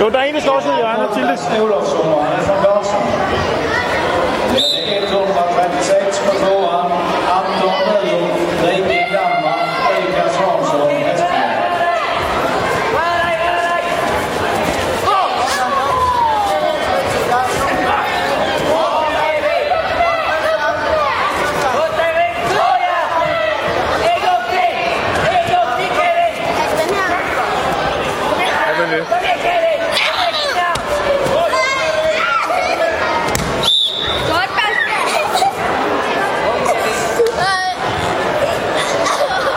Jo, der er en, der står til hjørnet. Tilde.